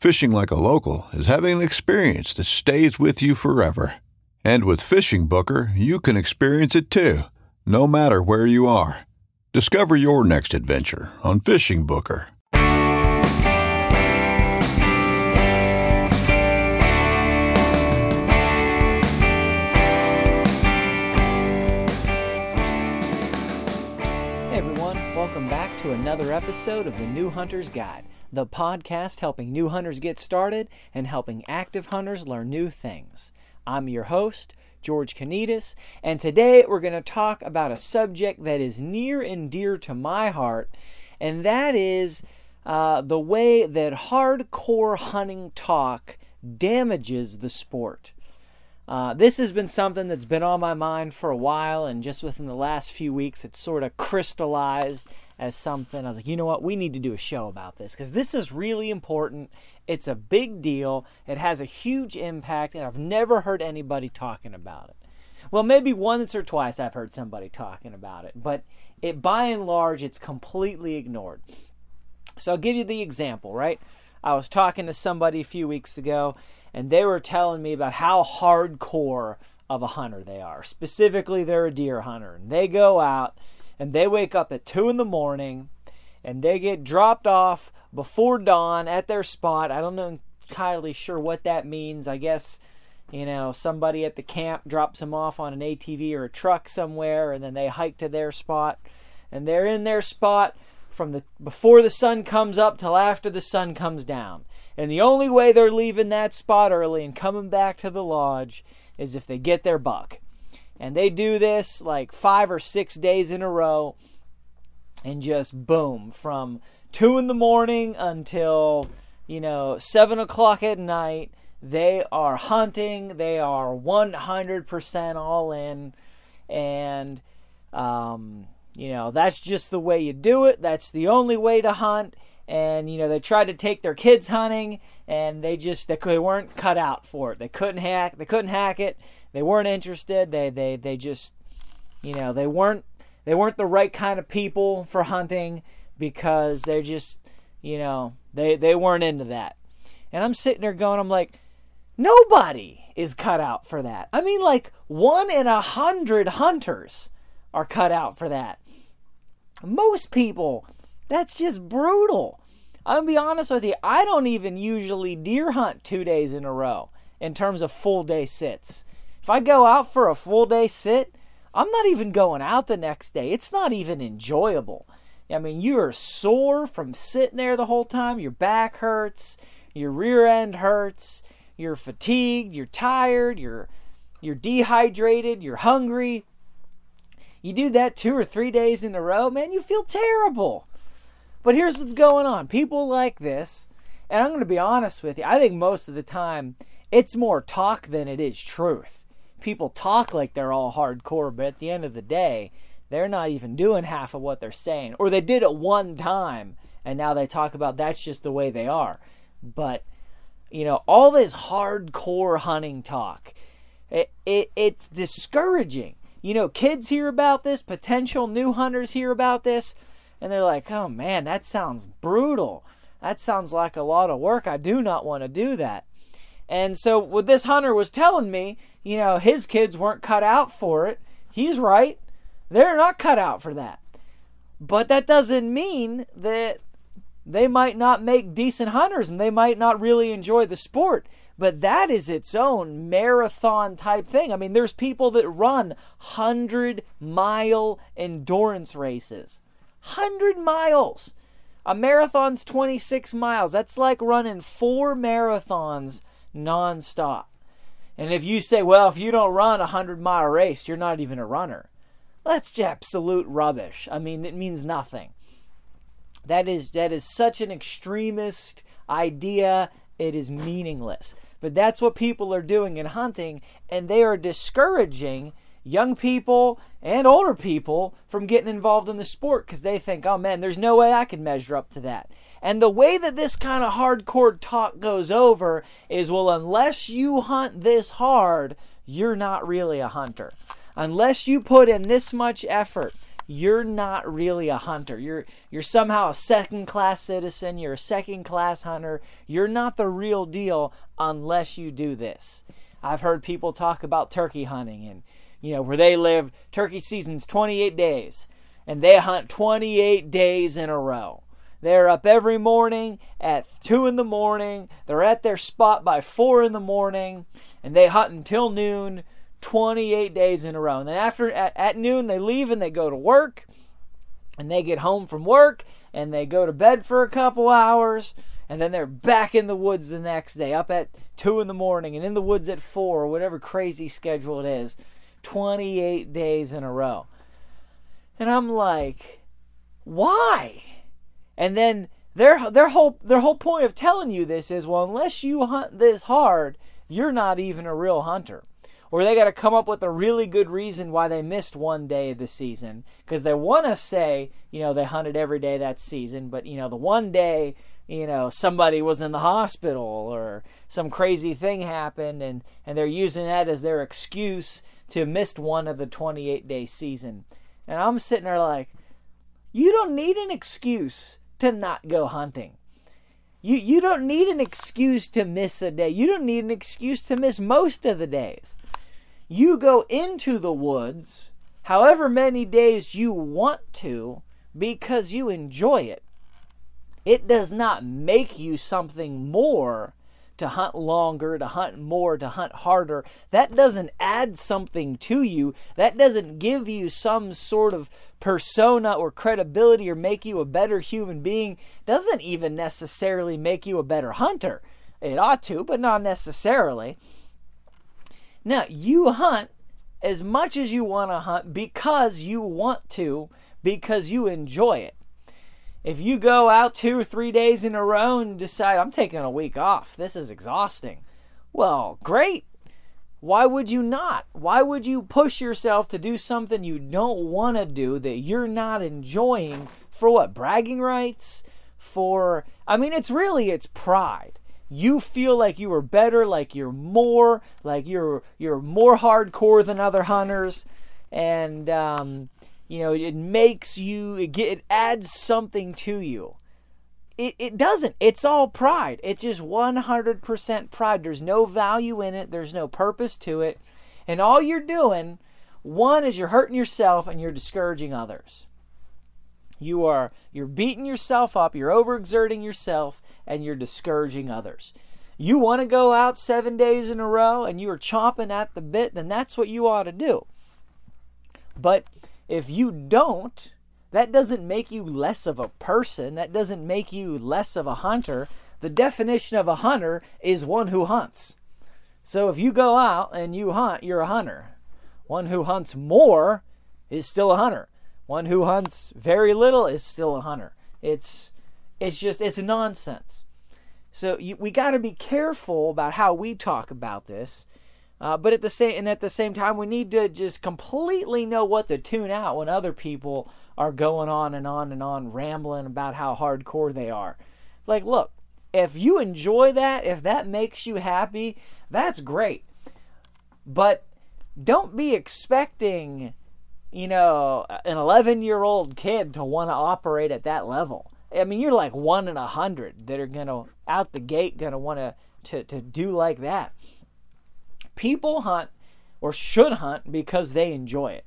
Fishing like a local is having an experience that stays with you forever. And with Fishing Booker, you can experience it too, no matter where you are. Discover your next adventure on Fishing Booker. Hey everyone, welcome back to another episode of the New Hunter's Guide, the podcast helping new hunters get started and helping active hunters learn new things. I'm your host, George Canitas, and today we're going to talk about a subject that is near and dear to my heart, and that is uh, the way that hardcore hunting talk damages the sport. Uh, this has been something that's been on my mind for a while, and just within the last few weeks, it's sort of crystallized as something. I was like, you know what, we need to do a show about this because this is really important. It's a big deal, it has a huge impact, and I've never heard anybody talking about it. Well, maybe once or twice I've heard somebody talking about it, but it by and large, it's completely ignored. So I'll give you the example, right? I was talking to somebody a few weeks ago and they were telling me about how hardcore of a hunter they are. Specifically, they're a deer hunter, and they go out and they wake up at two in the morning and they get dropped off before dawn at their spot. I don't know entirely sure what that means. I guess you know somebody at the camp drops them off on an ATV or a truck somewhere, and then they hike to their spot, and they're in their spot from the before the sun comes up till after the sun comes down. And the only way they're leaving that spot early and coming back to the lodge is if they get their buck. And they do this like five or six days in a row and just boom from two in the morning until you know seven o'clock at night they are hunting they are 100% all in and um, you know that's just the way you do it that's the only way to hunt and you know they tried to take their kids hunting and they just they, they weren't cut out for it they couldn't hack they couldn't hack it they weren't interested they they they just you know they weren't they weren't the right kind of people for hunting because they're just you know they they weren't into that and i'm sitting there going i'm like nobody is cut out for that i mean like one in a hundred hunters are cut out for that most people that's just brutal. I'm gonna be honest with you, I don't even usually deer hunt two days in a row in terms of full day sits. If I go out for a full day sit, I'm not even going out the next day. It's not even enjoyable. I mean, you are sore from sitting there the whole time. Your back hurts, your rear end hurts, you're fatigued, you're tired, you're you're dehydrated, you're hungry. You do that two or three days in a row, man, you feel terrible. But here's what's going on. People like this, and I'm going to be honest with you, I think most of the time it's more talk than it is truth. People talk like they're all hardcore, but at the end of the day, they're not even doing half of what they're saying. Or they did it one time, and now they talk about that's just the way they are. But, you know, all this hardcore hunting talk, It, it, it's discouraging. You know, kids hear about this, potential new hunters hear about this, and they're like, oh man, that sounds brutal. That sounds like a lot of work. I do not want to do that. And so, what this hunter was telling me, you know, his kids weren't cut out for it. He's right. They're not cut out for that. But that doesn't mean that they might not make decent hunters and they might not really enjoy the sport. But that is its own marathon type thing. I mean, there's people that run 100 mile endurance races. 100 miles. A marathon's 26 miles. That's like running four marathons nonstop. And if you say, well, if you don't run a 100 mile race, you're not even a runner. That's absolute rubbish. I mean, it means nothing. That is that is such an extremist idea. It is meaningless. But that's what people are doing in hunting, and they are discouraging young people and older people from getting involved in the sport because they think, oh man, there's no way I can measure up to that. And the way that this kind of hardcore talk goes over is well, unless you hunt this hard, you're not really a hunter. Unless you put in this much effort, you're not really a hunter. You're you're somehow a second class citizen, you're a second class hunter. You're not the real deal unless you do this. I've heard people talk about turkey hunting and you know, where they live, turkey season's 28 days, and they hunt 28 days in a row. They're up every morning at 2 in the morning. They're at their spot by 4 in the morning, and they hunt until noon 28 days in a row. And then after at, at noon they leave and they go to work and they get home from work and they go to bed for a couple hours and then they're back in the woods the next day up at 2 in the morning and in the woods at 4 or whatever crazy schedule it is 28 days in a row and i'm like why and then their their whole their whole point of telling you this is well unless you hunt this hard you're not even a real hunter. Or they got to come up with a really good reason why they missed one day of the season. Because they want to say you know they hunted every day that season but you know the one day you know somebody was in the hospital or some crazy thing happened and and they're using that as their excuse to miss one of the 28 day season. And i'm sitting there like you don't need an excuse to not go hunting. You you don't need an excuse to miss a day. You don't need an excuse to miss most of the days. You go into the woods however many days you want to because you enjoy it. It does not make you something more to hunt longer, to hunt more, to hunt harder. That doesn't add something to you. That doesn't give you some sort of persona or credibility or make you a better human being. Doesn't even necessarily make you a better hunter. It ought to, but not necessarily. Now, you hunt as much as you want to hunt because you want to, because you enjoy it. If you go out two or three days in a row and decide, I'm taking a week off, this is exhausting, well, great. Why would you not? Why would you push yourself to do something you don't want to do that you're not enjoying for what? Bragging rights? For, I mean, it's really, it's pride you feel like you are better, like you're more, like you're you're more hardcore than other hunters, and um, you know it makes you it, get, it adds something to you. It, it doesn't. It's all pride. It's just 100% pride. There's no value in it. There's no purpose to it. And all you're doing, one is you're hurting yourself and you're discouraging others. You are you're beating yourself up, you're overexerting yourself, and you're discouraging others. You want to go out seven days in a row and you are chomping at the bit, then that's what you ought to do. But if you don't, that doesn't make you less of a person. That doesn't make you less of a hunter. The definition of a hunter is one who hunts. So if you go out and you hunt, you're a hunter. One who hunts more is still a hunter. One who hunts very little is still a hunter. It's it's just it's nonsense. So you, we got to be careful about how we talk about this. Uh, but at the same and at the same time, we need to just completely know what to tune out when other people are going on and on and on rambling about how hardcore they are. Like, look, if you enjoy that, if that makes you happy, that's great. But don't be expecting, you know, an 11 year old kid to want to operate at that level. I mean, you're like one in a hundred that are gonna out the gate gonna want to to to do like that. People hunt or should hunt because they enjoy it,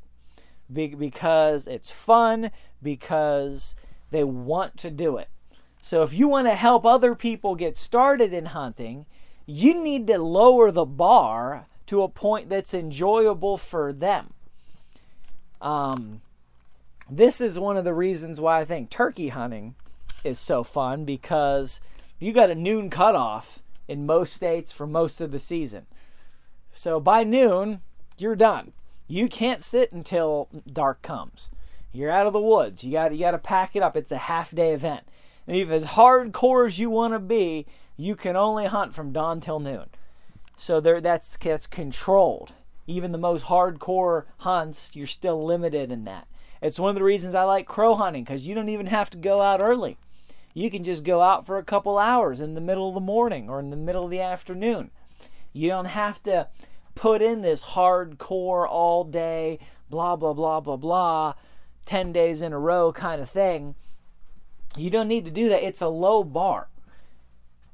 Be- because it's fun, because they want to do it. So if you want to help other people get started in hunting, you need to lower the bar to a point that's enjoyable for them. Um, this is one of the reasons why I think turkey hunting is so fun because you got a noon cutoff in most states for most of the season. So by noon, you're done. You can't sit until dark comes. You're out of the woods. You got you got to pack it up. It's a half day event. And if as hardcore as you want to be, you can only hunt from dawn till noon. So there that's that's controlled. Even the most hardcore hunts, you're still limited in that. It's one of the reasons I like crow hunting because you don't even have to go out early. You can just go out for a couple hours in the middle of the morning or in the middle of the afternoon. You don't have to put in this hardcore all day, blah, blah, blah, blah, blah, 10 days in a row kind of thing. You don't need to do that. It's a low bar.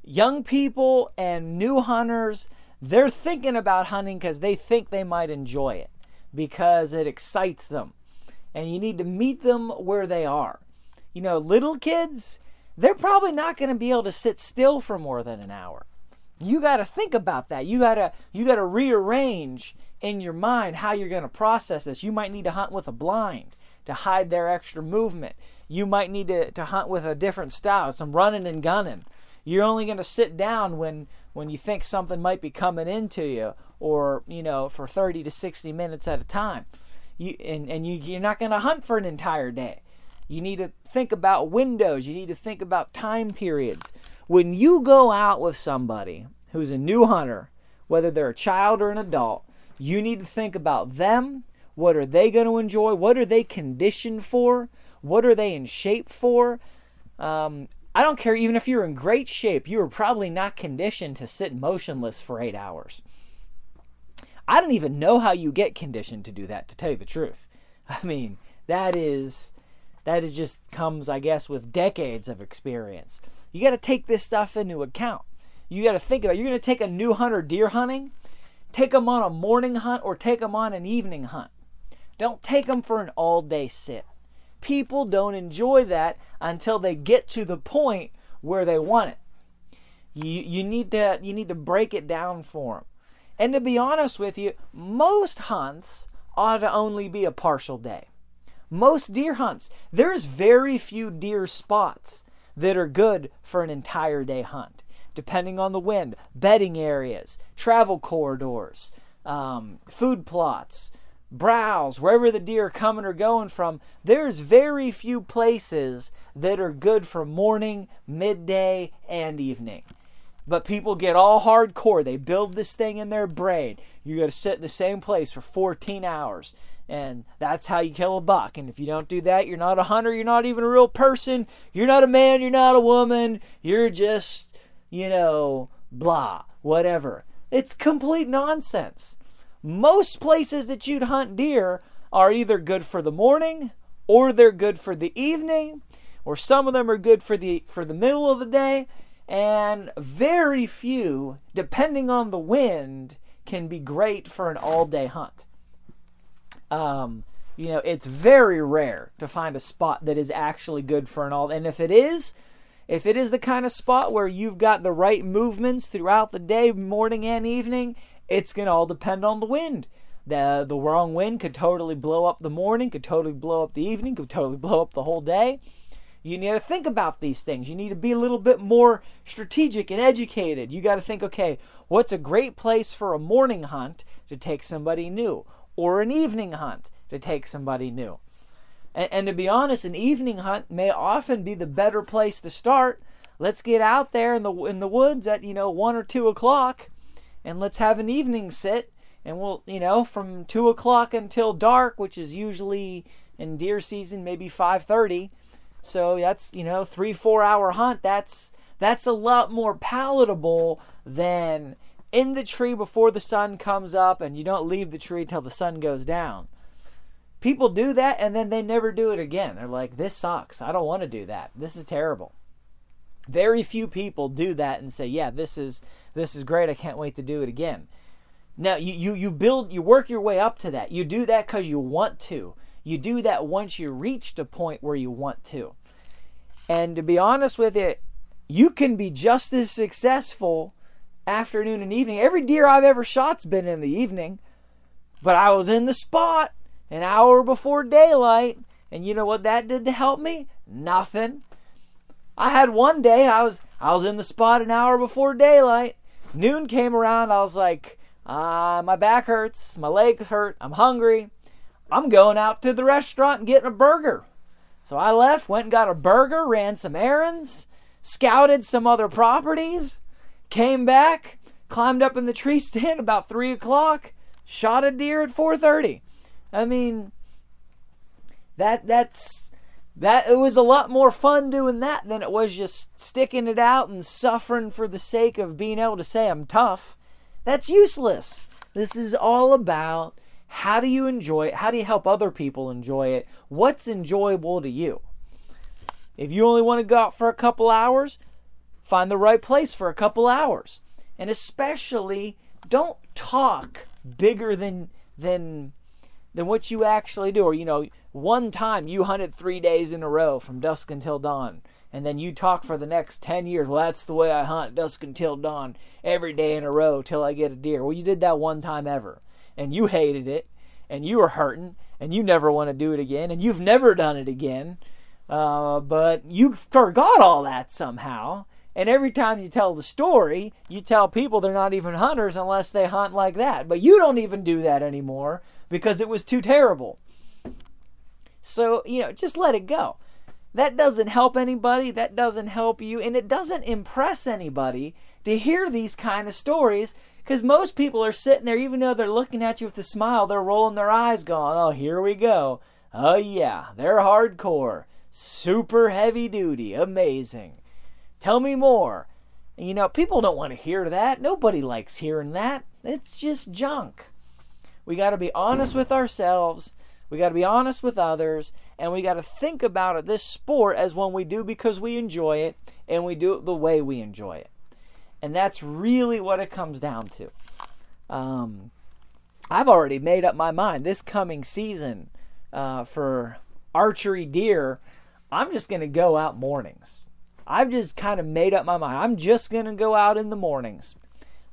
Young people and new hunters, they're thinking about hunting because they think they might enjoy it because it excites them. And you need to meet them where they are. You know, little kids, they're probably not going to be able to sit still for more than an hour. You got to think about that. You got to you got to rearrange in your mind how you're going to process this. You might need to hunt with a blind to hide their extra movement. You might need to, to hunt with a different style, some running and gunning. You're only going to sit down when when you think something might be coming into you or, you know, for 30 to 60 minutes at a time. You and and you you're not going to hunt for an entire day. You need to think about windows. You need to think about time periods. When you go out with somebody who's a new hunter, whether they're a child or an adult, you need to think about them. What are they going to enjoy? What are they conditioned for? What are they in shape for? Um, I don't care, even if you're in great shape, you are probably not conditioned to sit motionless for eight hours. I don't even know how you get conditioned to do that, to tell you the truth. I mean, that is that is just comes, I guess, with decades of experience. You got to take this stuff into account. You got to think about. It. You're going to take a new hunter deer hunting, take them on a morning hunt or take them on an evening hunt. Don't take them for an all-day sit. People don't enjoy that until they get to the point where they want it. You you need to you need to break it down for them. And to be honest with you, most hunts ought to only be a partial day most deer hunts, there's very few deer spots that are good for an entire day hunt, depending on the wind, bedding areas, travel corridors, um, food plots, browse, wherever the deer are coming or going from. There's very few places that are good for morning, midday, and evening. But people get all hardcore. They build this thing in their brain. You got to sit in the same place for 14 hours and that's how you kill a buck. And if you don't do that, you're not a hunter, you're not even a real person, you're not a man, you're not a woman, you're just, you know, blah, whatever. It's complete nonsense. Most places that you'd hunt deer are either good for the morning or they're good for the evening or some of them are good for the for the middle of the day and very few depending on the wind can be great for an all-day hunt. Um, you know, it's very rare to find a spot that is actually good for an all. And if it is, if it is the kind of spot where you've got the right movements throughout the day, morning and evening, it's going to all depend on the wind. The, the wrong wind could totally blow up the morning, could totally blow up the evening, could totally blow up the whole day. You need to think about these things. You need to be a little bit more strategic and educated. You got to think, okay, what's a great place for a morning hunt to take somebody new? Or an evening hunt to take somebody new. And, and, to be honest, an evening hunt may often be the better place to start. Let's get out there in the in the woods at you know one or two o'clock, and let's have an evening sit. And we'll you know from two o'clock until dark, which is usually in deer season maybe five thirty. So that's you know three four hour hunt. That's that's a lot more palatable than in the tree before the sun comes up and you don't leave the tree till the sun goes down. People do that and then they never do it again. They're like, this sucks. I don't want to do that. This is terrible. Very few people do that and say, yeah, this is this is great. I can't wait to do it again. Now you, you, you build you work your way up to that. You do that because you want to. You do that once you reach the point where you want to. And to be honest with it, you can be just as successful afternoon and evening. Every deer I've ever shot's been in the evening, but I was in the spot an hour before daylight, and you know what that did to help me? Nothing. I had one day I was I was in the spot an hour before daylight. Noon came around, I was like, uh, my back hurts, my legs hurt, I'm hungry. I'm going out to the restaurant and getting a burger. So I left, went and got a burger, ran some errands, scouted some other properties, came back, climbed up in the tree stand about three o'clock, shot a deer at four thirty. I mean, that that's that it was a lot more fun doing that than it was just sticking it out and suffering for the sake of being able to say I'm tough. That's useless. This is all about how do you enjoy it? How do you help other people enjoy it? What's enjoyable to you? If you only want to go out for a couple hours, find the right place for a couple hours. And especially don't talk bigger than than than what you actually do. Or you know, one time you hunted 3 days in a row from dusk until dawn and then you talk for the next 10 years well that's the way i hunt dusk until dawn every day in a row till i get a deer well you did that one time ever and you hated it and you were hurting and you never want to do it again and you've never done it again uh, but you forgot all that somehow and every time you tell the story you tell people they're not even hunters unless they hunt like that. But you don't even do that anymore because it was too terrible. So you know just let it go. That doesn't help anybody. That doesn't help you. And it doesn't impress anybody to hear these kind of stories because most people are sitting there, even though they're looking at you with a smile, they're rolling their eyes, going, Oh, here we go. Oh, yeah, they're hardcore, super heavy duty, amazing. Tell me more. You know, people don't want to hear that. Nobody likes hearing that. It's just junk. We got to be honest with ourselves. We got to be honest with others. And we got to think about it, this sport as one we do because we enjoy it and we do it the way we enjoy it. And that's really what it comes down to. Um, I've already made up my mind this coming season uh, for archery deer. I'm just going to go out mornings. I've just kind of made up my mind. I'm just going to go out in the mornings.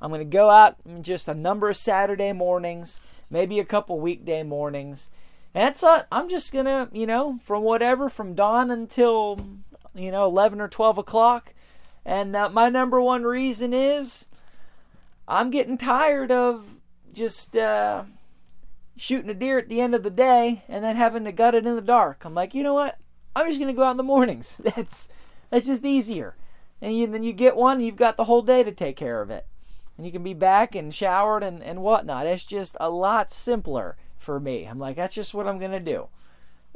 I'm going to go out just a number of Saturday mornings, maybe a couple weekday mornings. And that's a, I'm just going to, you know, from whatever, from dawn until, you know, 11 or 12 o'clock, and uh, my number one reason is I'm getting tired of just uh, shooting a deer at the end of the day and then having to gut it in the dark. I'm like, you know what? I'm just gonna go out in the mornings. That's that's just easier. And you, then you get one, you've got the whole day to take care of it, and you can be back and showered and and whatnot. It's just a lot simpler for me. I'm like, that's just what I'm gonna do.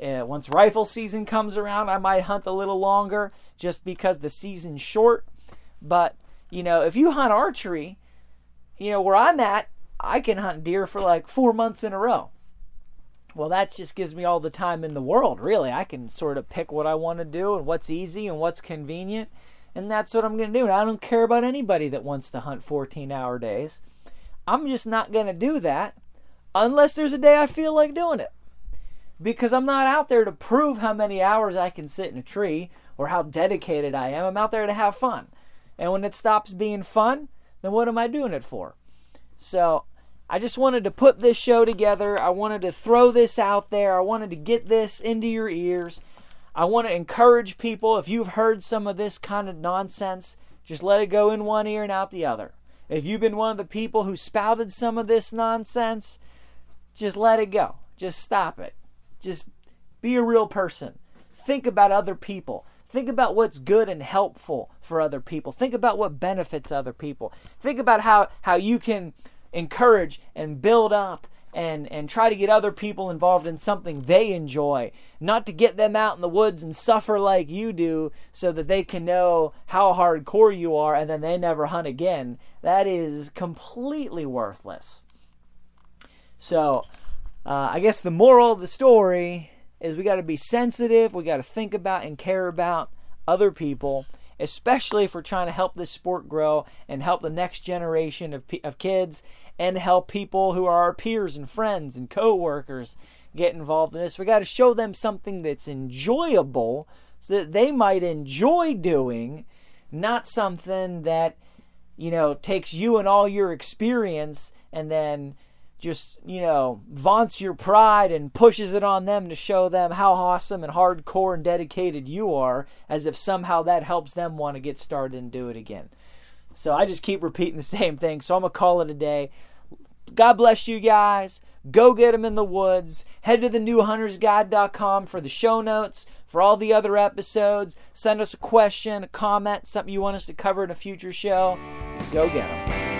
Uh, once rifle season comes around, I might hunt a little longer just because the season's short. But, you know, if you hunt archery, you know, where I'm at, I can hunt deer for like four months in a row. Well, that just gives me all the time in the world, really. I can sort of pick what I want to do and what's easy and what's convenient. And that's what I'm going to do. And I don't care about anybody that wants to hunt 14 hour days. I'm just not going to do that unless there's a day I feel like doing it because I'm not out there to prove how many hours I can sit in a tree or how dedicated I am. I'm out there to have fun. And when it stops being fun, then what am I doing it for? So I just wanted to put this show together. I wanted to throw this out there. I wanted to get this into your ears. I want to encourage people if you've heard some of this kind of nonsense, just let it go in one ear and out the other. If you've been one of the people who spouted some of this nonsense, just let it go. Just stop it. Just be a real person. Think about other people. Think about what's good and helpful for other people. Think about what benefits other people. Think about how, how you can encourage and build up and and try to get other people involved in something they enjoy. Not to get them out in the woods and suffer like you do so that they can know how hardcore you are and then they never hunt again. That is completely worthless. So uh, i guess the moral of the story is we got to be sensitive we got to think about and care about other people especially if we're trying to help this sport grow and help the next generation of, of kids and help people who are our peers and friends and co-workers get involved in this. We got to show them something that's enjoyable so that they might enjoy doing, not something that you know takes you and all your experience and then just you know vaunts your pride and pushes it on them to show them how awesome and hardcore and dedicated you are as if somehow that helps them want to get started and do it again. So i just keep repeating the same thing. So i'm gonna call it a day. God bless you guys. Go get them in the woods. Head to the newhuntersguide.com for the show notes for all the other episodes. Send us a question a comment something you want us to cover in a future show. Go get them